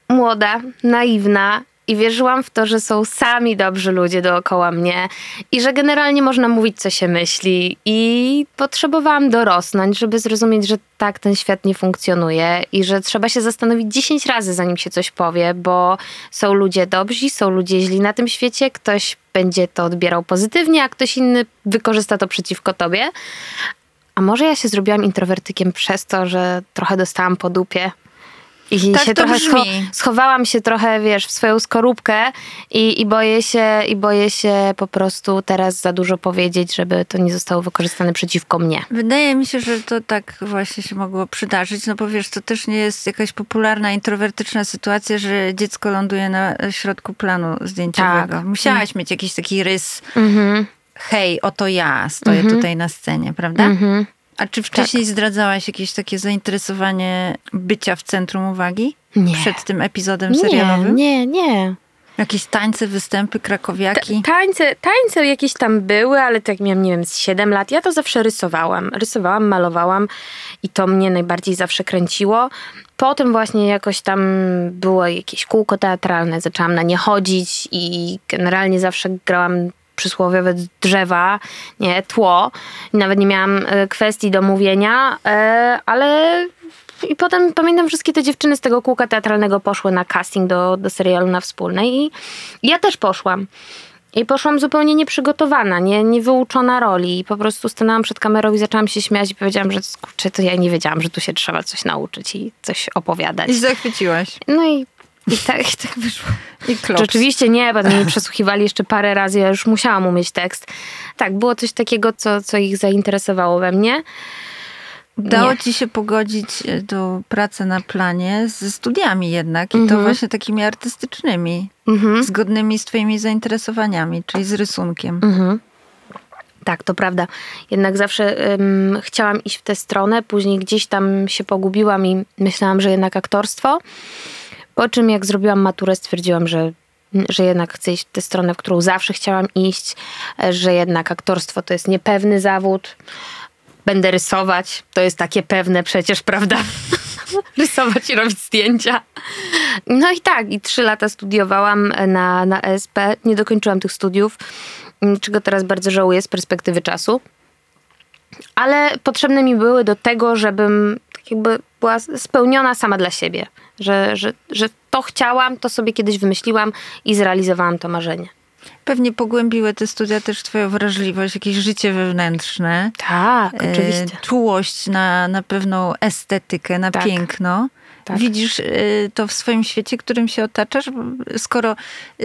młoda, naiwna i wierzyłam w to, że są sami dobrzy ludzie dookoła mnie i że generalnie można mówić, co się myśli. I potrzebowałam dorosnąć, żeby zrozumieć, że tak ten świat nie funkcjonuje i że trzeba się zastanowić 10 razy, zanim się coś powie, bo są ludzie dobrzy, są ludzie źli na tym świecie, ktoś będzie to odbierał pozytywnie, a ktoś inny wykorzysta to przeciwko tobie. A może ja się zrobiłam introwertykiem przez to, że trochę dostałam po dupie i Tak się trochę scho- schowałam się trochę, wiesz, w swoją skorupkę i, i boję się, i boję się po prostu teraz za dużo powiedzieć, żeby to nie zostało wykorzystane przeciwko mnie. Wydaje mi się, że to tak właśnie się mogło przydarzyć, no bo wiesz, to też nie jest jakaś popularna, introwertyczna sytuacja, że dziecko ląduje na środku planu zdjęciowego. Tak. Musiałaś mieć jakiś taki rys, Mhm. hej, oto ja stoję tutaj na scenie, prawda? Mhm. A czy wcześniej zdradzałaś jakieś takie zainteresowanie bycia w centrum uwagi? Nie. Przed tym epizodem serialowym? Nie, nie, nie. Jakieś tańce, występy, krakowiaki? Tańce, tańce jakieś tam były, ale tak miałam, nie wiem, z 7 lat. Ja to zawsze rysowałam. Rysowałam, malowałam i to mnie najbardziej zawsze kręciło. Potem właśnie jakoś tam było jakieś kółko teatralne, zaczęłam na nie chodzić i generalnie zawsze grałam przysłowiowe drzewa, nie, tło. I nawet nie miałam e, kwestii do mówienia, e, ale i potem pamiętam, wszystkie te dziewczyny z tego kółka teatralnego poszły na casting do, do serialu na wspólnej i ja też poszłam. I poszłam zupełnie nieprzygotowana, nie, niewyuczona roli. I po prostu stanęłam przed kamerą i zaczęłam się śmiać i powiedziałam, że kurczę, to ja nie wiedziałam, że tu się trzeba coś nauczyć i coś opowiadać. I zachwyciłaś. No i, i, tak, i tak wyszło. I klops. Rzeczywiście nie, potem mnie przesłuchiwali jeszcze parę razy, ja już musiałam umieć tekst. Tak, było coś takiego, co, co ich zainteresowało we mnie. Udało Nie. ci się pogodzić e, tą pracę na planie ze studiami jednak i to Mhm. właśnie takimi artystycznymi, Mhm. zgodnymi z twoimi zainteresowaniami, czyli z rysunkiem. Mhm. Tak, to prawda. Jednak zawsze ym, chciałam iść w tę stronę, później gdzieś tam się pogubiłam i myślałam, że jednak aktorstwo. Po czym jak zrobiłam maturę, stwierdziłam, że, że jednak chcę iść w tę stronę, w którą zawsze chciałam iść, że jednak aktorstwo to jest niepewny zawód. Będę rysować, to jest takie pewne przecież, [LAUGHS] prawda? rysować i robić zdjęcia. No i tak, i trzy lata studiowałam na, na ESP. Nie dokończyłam tych studiów, czego teraz bardzo żałuję z perspektywy czasu. Ale potrzebne mi były do tego, żebym tak jakby była spełniona sama dla siebie. Że, że, że to chciałam, to sobie kiedyś wymyśliłam i zrealizowałam to marzenie. Pewnie pogłębiły te studia też twoją wrażliwość, jakieś życie wewnętrzne. Tak, e, oczywiście. Czułość na, na pewną estetykę, na Tak. piękno. Tak. Widzisz e, to w swoim świecie, którym się otaczasz? Skoro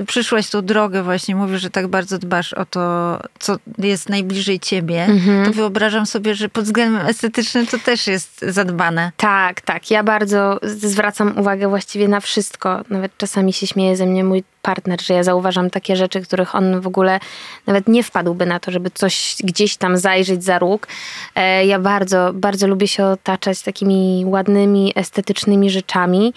przyszłaś tą drogę właśnie, mówisz, że tak bardzo dbasz o to, co jest najbliżej ciebie, Mhm. to wyobrażam sobie, że pod względem estetycznym to też jest zadbane. Tak, tak. Ja bardzo zwracam uwagę właściwie na wszystko. Nawet czasami się śmieje ze mnie mój partner, że ja zauważam takie rzeczy, których on w ogóle nawet nie wpadłby na to, żeby coś gdzieś tam zajrzeć za róg. E, Ja bardzo, bardzo lubię się otaczać takimi ładnymi, estetycznymi rzeczami.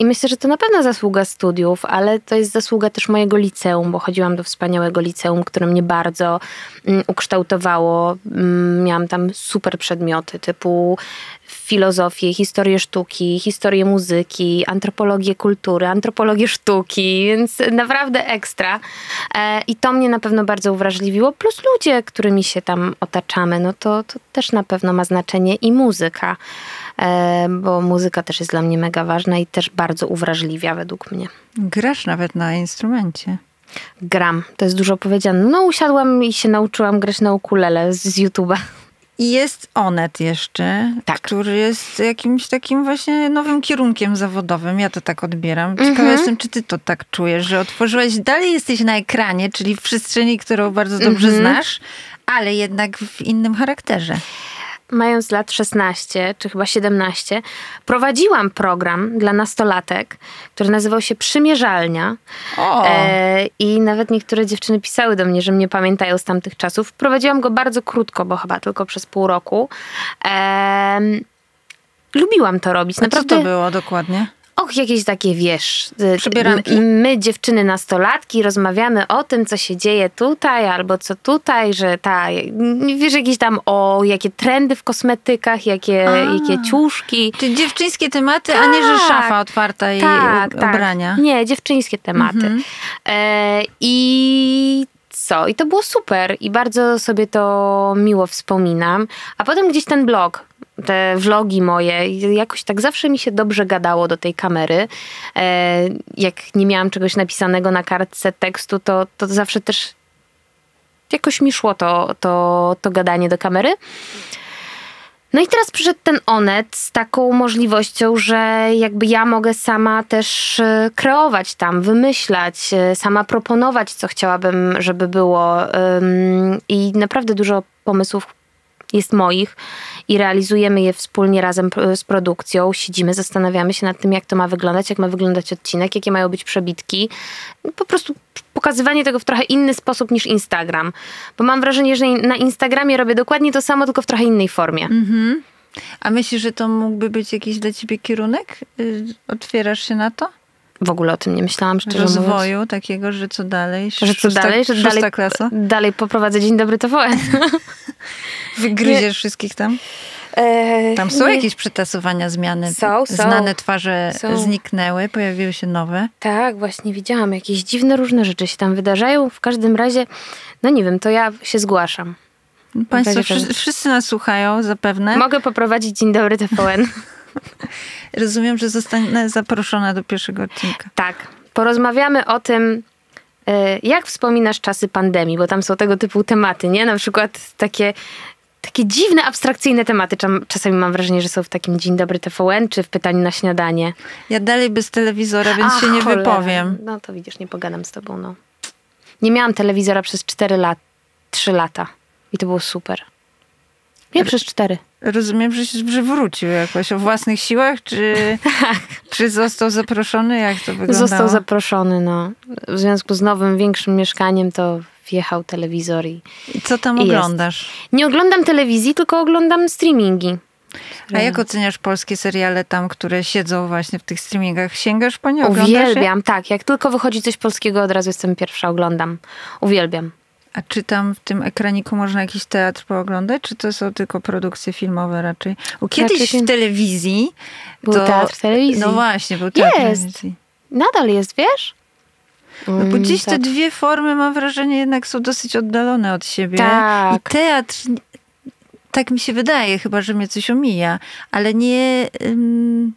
I myślę, że to na pewno zasługa studiów, ale to jest zasługa też mojego liceum, bo chodziłam do wspaniałego liceum, które mnie bardzo mm, ukształtowało. Mm, Miałam tam super przedmioty typu filozofię, historię sztuki, historię muzyki, antropologię kultury, antropologię sztuki, więc naprawdę ekstra. E, I to mnie na pewno bardzo uwrażliwiło, plus ludzie, którymi się tam otaczamy, no to, to też na pewno ma znaczenie i muzyka, bo muzyka też jest dla mnie mega ważna i też bardzo uwrażliwia według mnie. Grasz nawet na instrumencie. Gram, to jest dużo powiedziane. No usiadłam i się nauczyłam grać na ukulele z, z YouTube'a. I jest Onet jeszcze, Tak. który jest jakimś takim właśnie nowym kierunkiem zawodowym. Ja to tak odbieram. Ciekawa Mhm. jestem, czy ty to tak czujesz, że otworzyłaś, dalej jesteś na ekranie, czyli w przestrzeni, którą bardzo dobrze Mhm. znasz, ale jednak w innym charakterze. Mając lat 16 czy chyba 17, prowadziłam program dla nastolatek, który nazywał się Przymierzalnia. O! E, I nawet niektóre dziewczyny pisały do mnie, że mnie pamiętają z tamtych czasów. Prowadziłam go bardzo krótko, bo chyba tylko przez pół roku. E, lubiłam to robić. A co Naprawdę to było dokładnie? Och, jakieś takie, wiesz, y, Przybieranki? m- my dziewczyny nastolatki rozmawiamy o tym, co się dzieje tutaj albo co tutaj, że ta, wiesz, jakieś tam o, jakie trendy w kosmetykach, jakie, A. jakie ciuszki. Czyli dziewczyńskie tematy, a nie, że Tak. szafa otwarta i tak, tak. ubrania. Nie, dziewczyńskie tematy. Mhm. E, I co? I to było super i bardzo sobie to miło wspominam. A potem gdzieś ten blog, te vlogi moje, jakoś tak zawsze mi się dobrze gadało do tej kamery. E, jak nie miałam czegoś napisanego na kartce tekstu, to, to zawsze też jakoś mi szło to, to, to gadanie do kamery. No i teraz przyszedł ten Onet z taką możliwością, że jakby ja mogę sama też e, kreować tam, wymyślać, e, sama proponować, co chciałabym, żeby było. I naprawdę dużo pomysłów jest moich i realizujemy je wspólnie razem p- z produkcją. Siedzimy, zastanawiamy się nad tym, jak to ma wyglądać, jak ma wyglądać odcinek, jakie mają być przebitki. Po prostu pokazywanie tego w trochę inny sposób niż Instagram. Bo mam wrażenie, że na Instagramie robię dokładnie to samo, tylko w trochę innej formie. Mhm. A myślisz, że to mógłby być jakiś dla ciebie kierunek? Y, Otwierasz się na to? W ogóle o tym nie myślałam, szczerze mówiąc. Rozwoju takiego, że co dalej? Że co dalej? Że dalej, klasa? dalej poprowadzę Dzień Dobry TVN. [LAUGHS] Wygryziesz wszystkich tam? Tam są jakieś przetasowania, zmiany? Są, są. Znane twarze Są. zniknęły, pojawiły się nowe. Tak, właśnie widziałam. Jakieś dziwne, różne rzeczy się tam wydarzają. W każdym razie, no nie wiem, to ja się zgłaszam. Państwo wszyscy, wszyscy nas słuchają zapewne. Mogę poprowadzić Dzień Dobry TVN. [LAUGHS] [LAUGHS] Rozumiem, że zostanę zaproszona do pierwszego odcinka. tak. Porozmawiamy o tym, e, jak wspominasz czasy pandemii, bo tam są tego typu tematy, nie? Na przykład takie, takie dziwne, abstrakcyjne tematy. Czasami mam wrażenie, że są w takim Dzień Dobry TVN, czy w pytaniu na śniadanie. Ja dalej bez telewizora, więc Ach, się nie cholera. wypowiem. No to widzisz, nie pogadam z tobą, no. Nie miałam telewizora przez 4 lata, 3 lata. I to było super. Nie, przez 4. Rozumiem, że, się- że wrócił jakoś o własnych siłach, czy, [LAUGHS] czy został zaproszony? Jak to wyglądało? Tak. Został zaproszony, no. W związku z nowym, większym mieszkaniem to wjechał telewizor i... I co tam I jest. oglądasz? Nie oglądam telewizji, tylko oglądam streamingi. A jak oceniasz polskie seriale tam, które siedzą właśnie w tych streamingach? Sięgasz po nie? Oglądasz je? Uwielbiam, tak. Jak tylko wychodzi coś polskiego, od razu jestem pierwsza, oglądam. Uwielbiam. A czy tam w tym ekraniku można jakiś teatr pooglądać, czy to są tylko produkcje filmowe raczej? Bo kiedyś Raczej w telewizji... Był to, teatr w telewizji. No właśnie, był teatr Jest. telewizji. Nadal jest, wiesz? No bo Mm, dziś te tak. dwie formy, mam wrażenie, jednak są dosyć oddalone od siebie. Tak. I teatr, tak mi się wydaje, chyba że mnie coś omija, ale nie,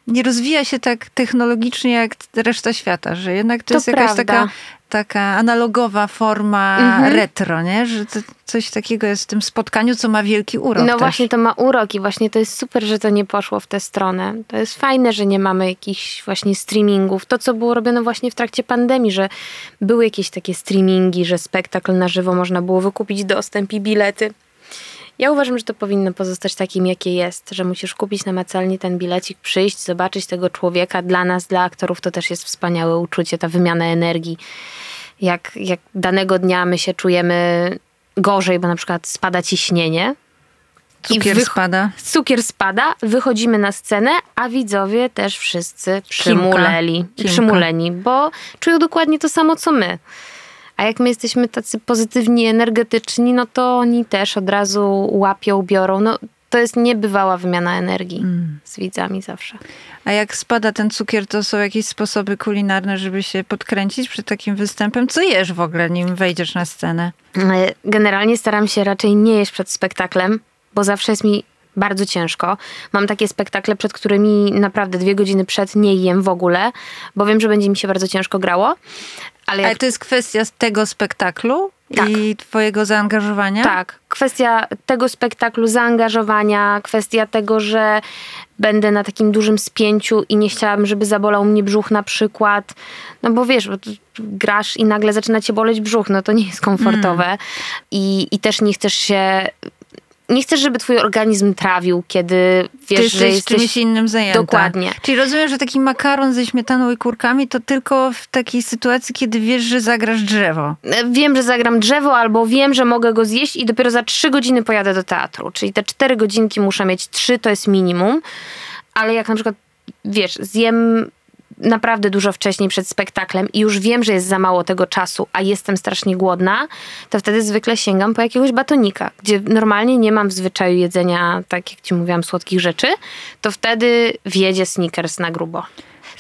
nie rozwija się tak technologicznie jak reszta świata, że jednak to, To jest jakaś prawda. taka, taka analogowa forma Mhm. retro, nie? Że to, coś takiego jest w tym spotkaniu, co ma wielki urok No też. właśnie to ma urok i właśnie to jest super, że to nie poszło w tę stronę. To jest fajne, że nie mamy jakichś właśnie streamingów. To, co było robione właśnie w trakcie pandemii, że były jakieś takie streamingi, że spektakl na żywo można było wykupić dostęp i bilety. Ja uważam, że to powinno pozostać takim, jakie jest, że musisz kupić namacalnie ten bilecik, przyjść, zobaczyć tego człowieka. Dla nas, dla aktorów to też jest wspaniałe uczucie, ta wymiana energii. Jak, jak danego dnia my się czujemy gorzej, bo na przykład spada ciśnienie, Cukier wych- spada. cukier spada, wychodzimy na scenę, a widzowie też wszyscy przymuleli, Kimka. przymuleni, bo czują dokładnie to samo, co my. A jak my jesteśmy tacy pozytywni, energetyczni, no to oni też od razu łapią, biorą. No, to jest niebywała wymiana energii Mm. z widzami zawsze. A jak spada ten cukier, to są jakieś sposoby kulinarne, żeby się podkręcić przed takim występem? Co jesz w ogóle, nim wejdziesz na scenę? E, Generalnie staram się raczej nie jeść przed spektaklem, bo zawsze jest mi bardzo ciężko. Mam takie spektakle, przed którymi naprawdę dwie godziny przed nie jem w ogóle, bo wiem, że będzie mi się bardzo ciężko grało. Ale Ale jak to jest kwestia tego spektaklu Tak. i twojego zaangażowania? Tak, kwestia tego spektaklu, zaangażowania, kwestia tego, że będę na takim dużym spięciu i nie chciałabym, żeby zabolał mnie brzuch na przykład. No bo wiesz, bo grasz i nagle zaczyna cię boleć brzuch, no to nie jest komfortowe. I, I też nie chcesz się... Nie chcesz, żeby twój organizm trawił, kiedy wiesz, Ty że jesteś czymś innym zajęta. Dokładnie. Czyli rozumiem, że taki makaron ze śmietaną i kurkami to tylko w takiej sytuacji, kiedy wiesz, że zagrasz drzewo. wiem, że zagram drzewo, albo wiem, że mogę go zjeść i dopiero za trzy godziny pojadę do teatru. Czyli te cztery godzinki muszę mieć, trzy to jest minimum. Ale jak na przykład, wiesz, zjem naprawdę dużo wcześniej przed spektaklem i już wiem, że jest za mało tego czasu, a jestem strasznie głodna, to wtedy zwykle sięgam po jakiegoś batonika, gdzie normalnie nie mam w zwyczaju jedzenia, tak jak ci mówiłam, słodkich rzeczy, to wtedy wjedzie sneakers na grubo.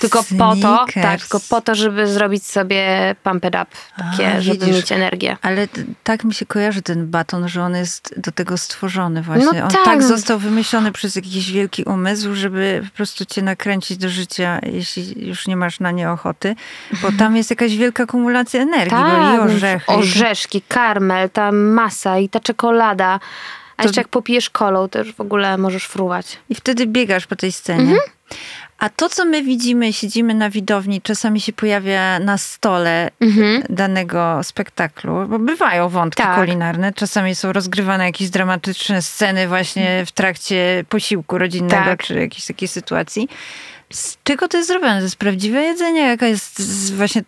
Tylko po to, tak, tylko po to, żeby zrobić sobie pump it up, takie, A, żeby mieć energię. Ale tak mi się kojarzy ten baton, że on jest do tego stworzony właśnie. No on tak. tak został wymyślony przez jakiś wielki umysł, żeby po prostu cię nakręcić do życia, jeśli już nie masz na nie ochoty. Bo [LAUGHS] tam jest jakaś wielka kumulacja energii, bo i Tak, orzechy. orzeszki, karmel, ta masa i ta czekolada. A To- jeszcze jak popijesz kolą, to już w ogóle możesz fruwać. I wtedy biegasz po tej scenie. Mhm. A to, co my widzimy, siedzimy na widowni, czasami się pojawia na stole Mhm. danego spektaklu, bo bywają wątki Tak. kulinarne, czasami są rozgrywane jakieś dramatyczne sceny właśnie w trakcie posiłku rodzinnego, Tak. czy jakiejś takiej sytuacji. Z czego to jest zrobione? To jest prawdziwe jedzenie? Jaka jest właśnie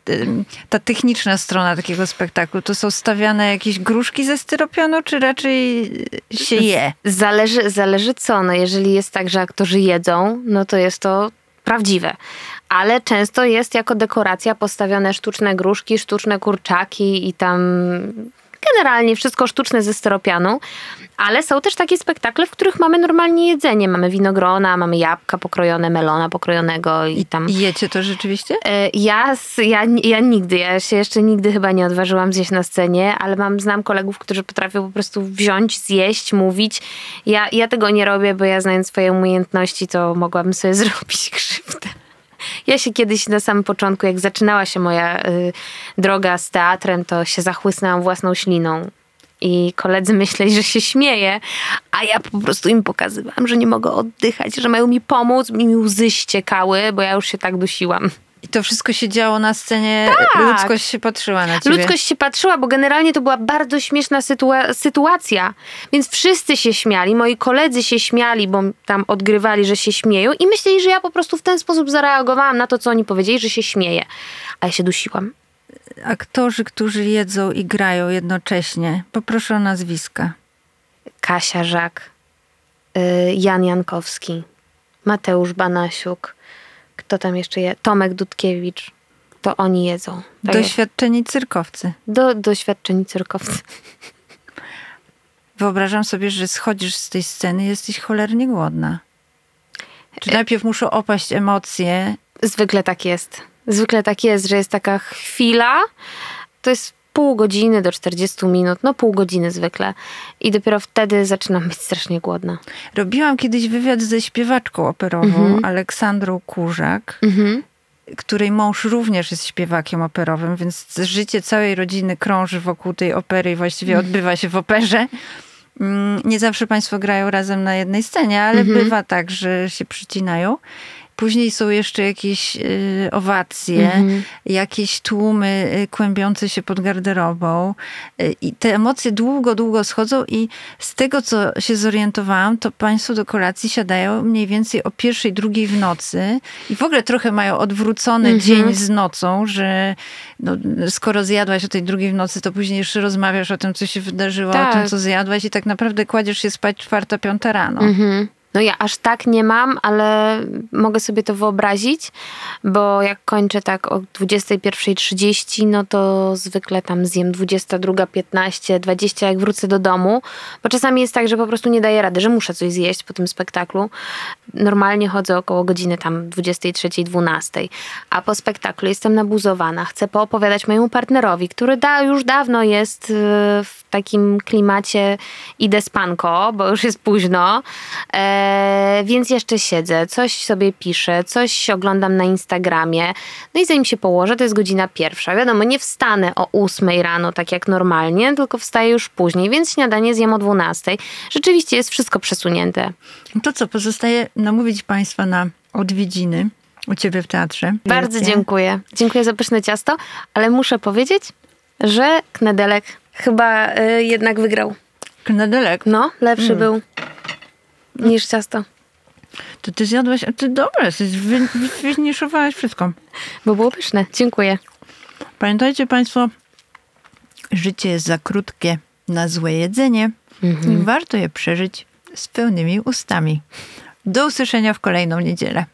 ta techniczna strona takiego spektaklu? To są stawiane jakieś gruszki ze styropianu, czy raczej się je? Zależy, zależy co. No jeżeli jest tak, że aktorzy jedzą, no to jest to prawdziwe. Ale często jest jako dekoracja postawione sztuczne gruszki, sztuczne kurczaki i tam generalnie wszystko sztuczne ze styropianu. Ale są też takie spektakle, w których mamy normalnie jedzenie. Mamy winogrona, mamy jabłka pokrojone, melona pokrojonego i tam... I jecie to rzeczywiście? E, Ja, ja, ja nigdy, ja się jeszcze nigdy chyba nie odważyłam zjeść na scenie, ale mam, znam kolegów, którzy potrafią po prostu wziąć, zjeść, mówić. Ja, ja tego nie robię, bo ja znając swoje umiejętności, to mogłabym sobie [LAUGHS] zrobić krzywdę. Ja się kiedyś na samym początku, jak zaczynała się moja y, droga z teatrem, to się zachłysnęłam własną śliną. I koledzy [LAUGHS] myśleli, że się śmieję, a ja po prostu im pokazywałam, że nie mogę oddychać, że mają mi pomóc, mi łzy ściekały, bo ja już się tak dusiłam. I to wszystko się działo na scenie, ludzkość się patrzyła na ciebie. Ludzkość się patrzyła, bo generalnie to była bardzo śmieszna sytua- sytuacja, więc wszyscy się śmiali, moi koledzy się śmiali, bo tam odgrywali, że się śmieją i myśleli, że ja po prostu w ten sposób zareagowałam na to, co oni powiedzieli, że się śmieję. A ja się dusiłam. Aktorzy, którzy jedzą i grają jednocześnie, poproszę o nazwiska. Kasia Żak, y, Jan Jankowski, Mateusz Banasiuk, kto tam jeszcze je? Tomek Dudkiewicz. To oni jedzą. Tak Doświadczeni cyrkowcy. do, doświadczeni cyrkowcy. [LAUGHS] Wyobrażam sobie, że schodzisz z tej sceny i jesteś cholernie głodna. Czy E- najpierw muszą opaść emocje? Zwykle tak jest. Zwykle tak jest, że jest taka chwila, to jest pół godziny do 40 minut, no pół godziny zwykle. I dopiero wtedy zaczynam być strasznie głodna. Robiłam kiedyś wywiad ze śpiewaczką operową Aleksandrą Kurzak, Mhm. której mąż również jest śpiewakiem operowym, więc życie całej rodziny krąży wokół tej opery i właściwie odbywa się w operze. Mm, Nie zawsze państwo grają razem na jednej scenie, ale bywa tak, że się przycinają. Później są jeszcze jakieś y, owacje, jakieś tłumy y, kłębiące się pod garderobą. Y, I te emocje długo, długo schodzą i z tego, co się zorientowałam, to państwo do kolacji siadają mniej więcej o pierwszej, drugiej w nocy i w ogóle trochę mają odwrócony dzień z nocą, że no, skoro zjadłaś o tej drugiej w nocy, to później jeszcze rozmawiasz o tym, co się wydarzyło, o Tak. tym, co zjadłaś i tak naprawdę kładziesz się spać czwarta, piąta rano. Mhm. No ja aż tak nie mam, ale mogę sobie to wyobrazić, bo jak kończę tak o 21.30, no to zwykle tam zjem 22.15, 20 jak wrócę do domu, bo czasami jest tak, że po prostu nie daję rady, że muszę coś zjeść po tym spektaklu. Normalnie chodzę około godziny tam 23.12, a po spektaklu jestem nabuzowana, chcę poopowiadać mojemu partnerowi, który da, już dawno jest y, w takim klimacie idę spanko, bo już jest późno, e, więc jeszcze siedzę, coś sobie piszę, coś oglądam na Instagramie, no i zanim się położę, to jest godzina pierwsza. Wiadomo, nie wstanę o 8 rano, tak jak normalnie, tylko wstaję już później, więc śniadanie zjem o 12. Rzeczywiście jest wszystko przesunięte. To co, pozostaje namówić Państwa na odwiedziny u Ciebie w teatrze. Bardzo Wielkie. dziękuję. Dziękuję za pyszne ciasto, ale muszę powiedzieć, że Knedelek chyba y, jednak wygrał. Knedelek, No, lepszy był niż ciasto, to Ty zjadłaś, a Ty dobre, Ty wy, wy, wyniszowałaś wszystko. bo było pyszne. Dziękuję. Pamiętajcie Państwo, życie jest za krótkie na złe jedzenie i warto je przeżyć z pełnymi ustami. Do usłyszenia w kolejną niedzielę.